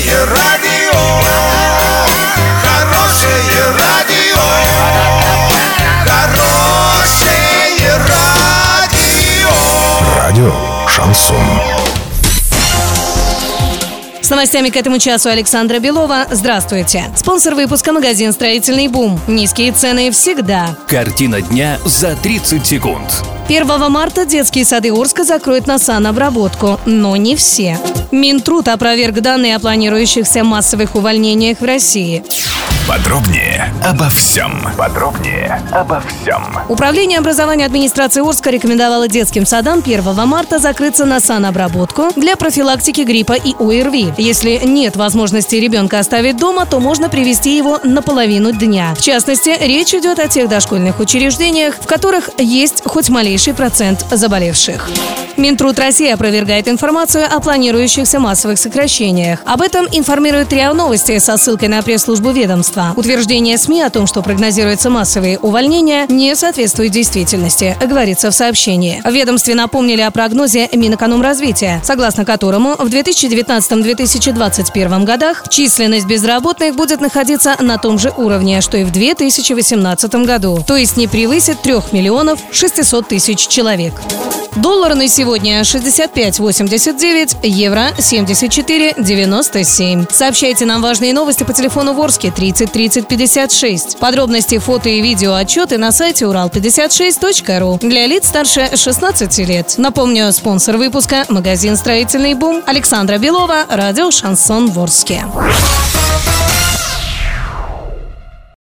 Хорошее радио, хорошее радио, хорошее радио. Радио Шансон. С новостями к этому часу Александра Белова. Здравствуйте. Спонсор выпуска магазин «Строительный бум». Низкие цены всегда. Картина дня за 30 секунд. 1 марта детские сады Орска закроют на санобработку, но не все. Минтруд опроверг данные о планирующихся массовых увольнениях в России. Подробнее обо всем. Подробнее обо всем. Управление образования администрации Орска рекомендовало детским садам 1 марта закрыться на санобработку для профилактики гриппа и ОРВИ. Если нет возможности ребенка оставить дома, то можно привести его на половину дня. В частности, речь идет о тех дошкольных учреждениях, в которых есть хоть малейший процент заболевших. Минтруд России опровергает информацию о планирующихся массовых сокращениях. Об этом информирует РИА Новости со ссылкой на пресс-службу ведомства. Утверждение СМИ о том, что прогнозируются массовые увольнения, не соответствует действительности, говорится в сообщении. В ведомстве напомнили о прогнозе Минэкономразвития, согласно которому в 2019-2021 годах численность безработных будет находиться на том же уровне, что и в 2018 году, то есть не превысит 3 миллионов 600 тысяч человек. Доллар на сегодня 65.89, евро 74.97. Сообщайте нам важные новости по телефону Ворске 30 30 56. Подробности, фото и видео отчеты на сайте урал56.ру для лиц старше 16 лет. Напомню, спонсор выпуска – магазин «Строительный бум» Александра Белова, радио «Шансон Ворске».